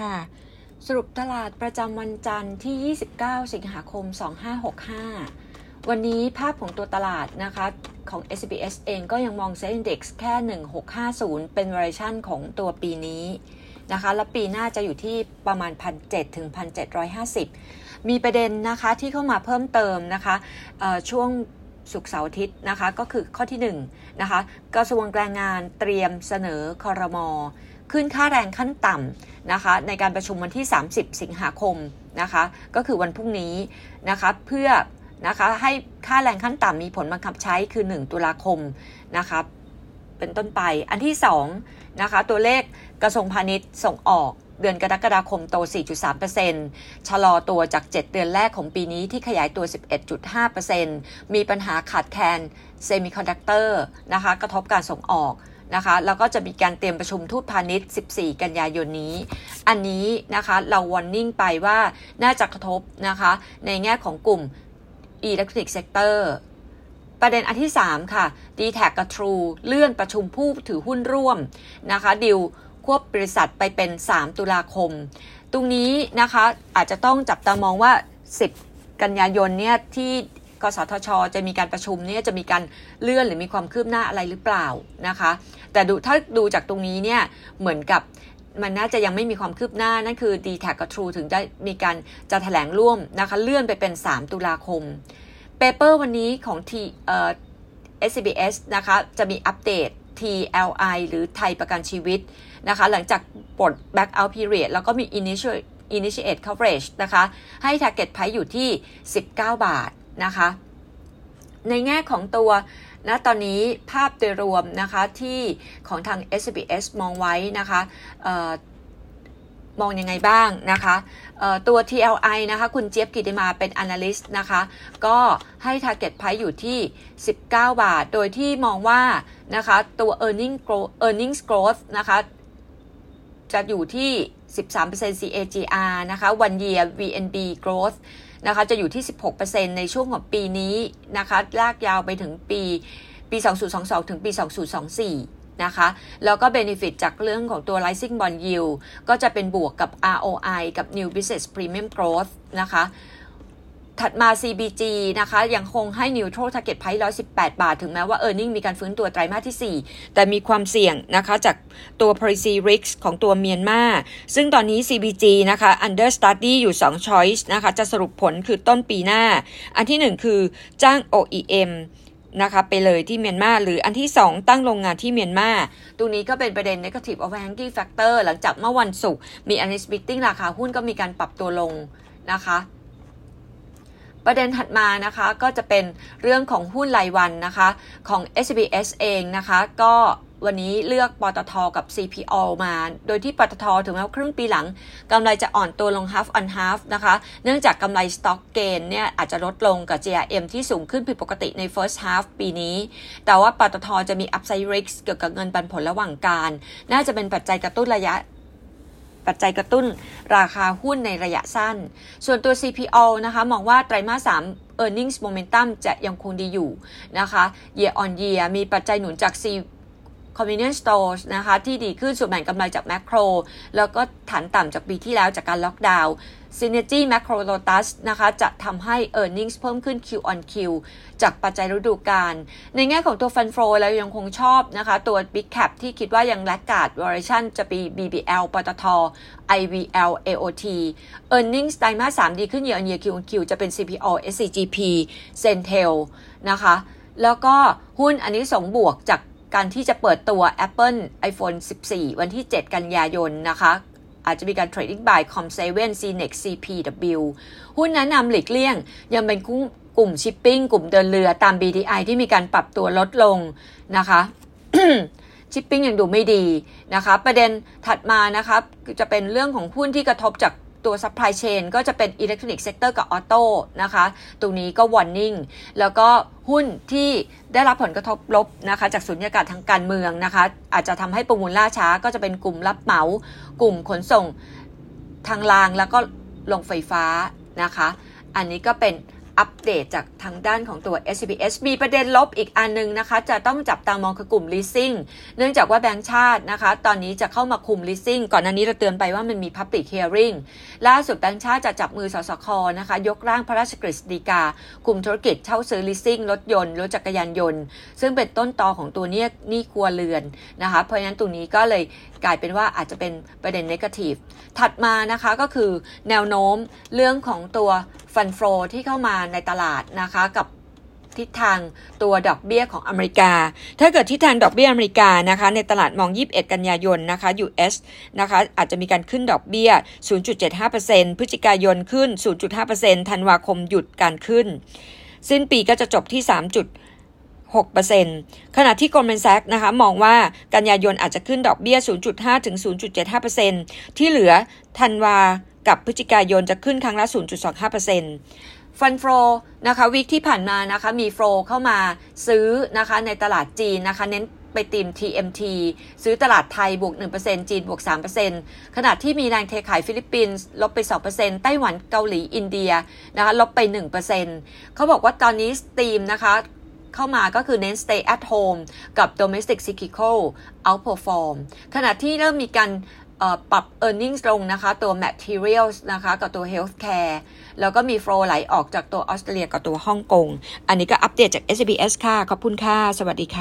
ค่ะ สรุปตลาดประจำวันจันทร์ที่ 29 สิงหาคม 2565 วันนี้ภาพของตัวตลาดนะคะของ SBS เองก็ยังมองเซ็นดี x แค่ 1650 เป็น variation ของตัวปีนี้นะคะและปีหน้าจะอยู่ที่ประมาณ 1,700 ถึง 1,750 มีประเด็นนะคะที่เข้ามาเพิ่มเติมนะคะช่วงสุกเสาร์อาทิตย์นะคะก็คือข้อที่1นะคะกระทรวงแรงงานเตรียมเสนอคอรมอ ขึ้นค่าแรงขั้นต่ำนะคะในการประชุมวันที่ 30 สิงหาคมนะคะก็คือวันพรุ่งนี้นะคะเพื่อนะคะให้ค่าแรงขั้นต่ำมีผลบังคับใช้คือ 1 ตุลาคมนะคะเป็นต้นไปอันที่2นะคะตัวเลขกระทรวงพาณิชย์ส่งออกเดือนกรกฎาคมโต 4.3%ชะลอตัวจาก 7 เดือนแรกของปีนี้ที่ขยายตัว 11.5%มีปัญหาขาดแคลนเซมิคอนดักเตอร์นะคะกระทบการส่งออก นะคะแล้วก็จะมีการเตรียมประชุมทูตพาณิชย์ 14 กันยายนนี้ อันนี้นะคะเราวอร์นิ่งไปว่าน่าจะกระทบนะคะในแง่ของกลุ่ม Electric Sector ประเด็นอันที่ 3 ค่ะ d t แทกับ True เลื่อนประชุมผู้ถือหุ้นร่วมนะคะดิวควบบริษัทไปเป็น 3 ตุลาคม ตรงนี้นะคะอาจจะต้องจับตามองว่า 10 กันยายนเนี่ยที่ กสทช จะมีการประชุมเนี่ยจะมีการเลื่อนหรือมีความคืบหน้าอะไรหรือเปล่านะคะ แต่ดูถ้าดูจากตรงนี้เนี่ยเหมือนกับมันน่าจะยังไม่มีความคืบหน้า นั่นคือ d t แทกับ True ถึงได้มีการจะแถลงร่วมนะคะ เลื่อนไปเป็น 3 ตุลาคมเปเปอร์วันนี้ของ T เอ่อ SBS นะคะ จะมีอัปเดต TLI หรือไทยประกันชีวิตนะคะ หลังจากปลด back out period แล้วก็มี initial initiate coverage นะคะ ให้ target price อยู่ที่ 19 บาท นะคะ ในแง่ของตัวนะตอนนี้ภาพโดยรวมนะคะที่ของทาง SBS มองไว้นะคะมองยังไงบ้างนะคะตัว TLI นะคะ คุณเจี๊ยบกิติมาเป็น analyst นะคะ ก็ให้ target price อยู่ที่ 19 บาท โดยที่มองว่านะคะตัว earning growth earnings growth นะคะ จะอยู่ที่ 13% CAGR นะคะ one year VNB growth นะคะจะอยู่ที่ 16%ในช่วงของปีนี้นะคะ ลากยาวไปถึงปีปี 2022 ถึงปี 2024 นะคะ แล้วก็ benefit จากเรื่องของตัว rising bond yield ก็จะเป็นบวกกับ ROI กับ new business premium growth นะคะ ถัดมา CBG นะคะยังคงให้ neutral target price 118 บาท ถึงแม้ว่า earning มีการฟื้นตัวไตรมาสที่ 4 แต่มีความเสี่ยงนะคะจากตัว policy risk ของตัวเมียนมาซึ่งตอนนี้ CBG นะคะ under study อยู่ 2 choice นะคะจะสรุปผลคือต้นปีหน้า อันที่ 1 คือจ้าง OEM นะคะไปเลยที่เมียนมาหรืออันที่ 2 ตั้งโรงงานที่เมียนมาตรงนี้ก็เป็นประเด็น negative overhanging factor หลังจากเมื่อวันศุกร์มี analyst meeting ราคาหุ้นก็มีการปรับตัวลงนะคะ ประเด็นถัดมานะคะก็จะเป็นเรื่องของหุ้นรายวันนะคะของ SBS เองนะคะ ก็วันนี้เลือกปตทกับ CPO มา โดยที่ปตทถึงแม้ว่าครึ่งปีหลังกำไรจะอ่อนตัวลง half on half นะคะ เนื่องจากกำไร stock gain เนี่ยอาจจะลดลงกับ GRM ที่สูงขึ้นผิดปกติใน first half ปีนี้ แต่ว่าปตทจะมี upside risk เกี่ยวกับเงินปันผลระหว่างการ น่าจะเป็นปัจจัยกระตุ้นระยะ ปัจจัยกระตุ้นราคาหุ้นในระยะสั้น ส่วนตัว CPO นะคะมองว่าไตรมาส3 earnings momentum จะยังคงดีอยู่นะคะ year on year มีปัจจัยหนุนจาก C convenience stores นะคะที่ดีขึ้นส่วนแบ่งกำไรจากแมคโครแล้วก็ฐานต่ำจากปีที่แล้วจากการล็อกดาวน์ Synergy Macro Lotus นะคะจะทำให้ earnings เพิ่มขึ้น Q on Q จากปัจจัยฤดูกาลในแง่ของตัว Fund Flow เรายังคงชอบนะคะ ตัว Big Cap ที่คิดว่ายังแลกกาด Variation จะปี BBL ปตท IVL AOT earnings ไตรมาส3ดีขึ้น year on year Q on Q จะเป็น CPO SCGP Centel นะคะแล้วก็หุ้นอันนี้สองบวกจาก การที่จะเปิดตัว Apple iPhone 14 วันที่ 7 กันยายนนะคะ อาจจะมีการ trading by Com7 CNEX CPW หุ้นแนะนำหลีกเลี่ยง ยังเป็นกลุ่มชิปปิ้ง กลุ่มเดินเรือตาม BDI ที่มีการปรับตัวลดลงนะคะชิปปิ้งยังดูไม่ดีนะคะ ประเด็นถัดมานะคะจะเป็นเรื่องของหุ้นที่กระทบจาก ตัว supply chain ก็จะเป็นอิเล็กทรอนิกส์ sector กับ auto นะคะ ตรงนี้ก็ warning แล้วก็หุ้นที่ได้รับผลกระทบลบนะคะ จากสุญญากาศทางการเมืองนะคะ อาจจะทำให้ประมูลล่าช้าก็จะเป็นกลุ่มรับเหมา กลุ่มขนส่งทางรางแล้วก็โรงไฟฟ้านะคะ อันนี้ก็เป็น อัปเดตจากทางด้านของตัว SCBS มีประเด็นลบอีกอันนึงนะคะ จะต้องจับตามองคือกลุ่ม leasing เนื่องจากว่าแบงก์ชาตินะคะ ตอนนี้จะเข้ามาคุม leasing ก่อนหน้านี้เราเตือนไปว่ามันมี public hearing ล่าสุดแบงก์ชาติจะจับมือสสคนะคะ ยกร่างพระราชกฤษฎีกาคุมธุรกิจเช่าซื้อ leasing รถยนต์รถจักรยานยนต์ ซึ่งเป็นต้นตอของตัวเนี้ยนี่ครัวเรือนนะคะ เพราะฉะนั้นตรงนี้ก็เลยกลายเป็นว่าอาจจะเป็นประเด็น negative ถัดมานะคะก็คือแนวโน้มเรื่องของตัว ฟันโฟที่เข้ามาในตลาดนะคะกับทิศทางตัวดอกเบี้ยของอเมริกา ถ้าเกิดทิศทางดอกเบี้ยอเมริกานะคะในตลาดมอง 21 กันยายนนะคะ US นะคะอาจจะมีการขึ้นดอกเบี้ย 0.75%พฤศจิกายนขึ้น 0.5%ธันวาคมหยุดการขึ้น สิ้นปีก็จะจบที่ 3 6%ขณะที่ Goldman Sachs นะคะมองว่ากันยายนอาจจะขึ้นดอกเบี้ย 0.5 ถึง 0.75%ที่เหลือธันวา กับพฤศจิกายนจะขึ้นครั้งละ 0.25% fund flow นะคะ week ที่ผ่านมานะคะมี flow เข้ามาซื้อนะคะในตลาดจีนนะคะเน้นไปตีม TMT ซื้อตลาดไทยบวก 1%จีนบวก 3%ขณะที่มีแรงเทขายฟิลิปปินส์ลบไป 2%ไต้หวันเกาหลีอินเดียนะคะลบไป 1%เขาบอกว่าตอนนี้สตีมนะคะเข้ามาก็คือเน้น stay at home กับ domestic cyclical outperform ขณะที่เริ่มมีการ ปรับ e a r n i n g ลงนะคะ ตัว materials นะคะ กับตัว healthcare แล้วก็มีโฟลไหลออกจากตัวออสเตรเลียกับตัวฮ่องกง อันนี้ก็อัปเดตจาก SBS ค่ะ ขอบคุณค่ะ สวัสดีค่ะ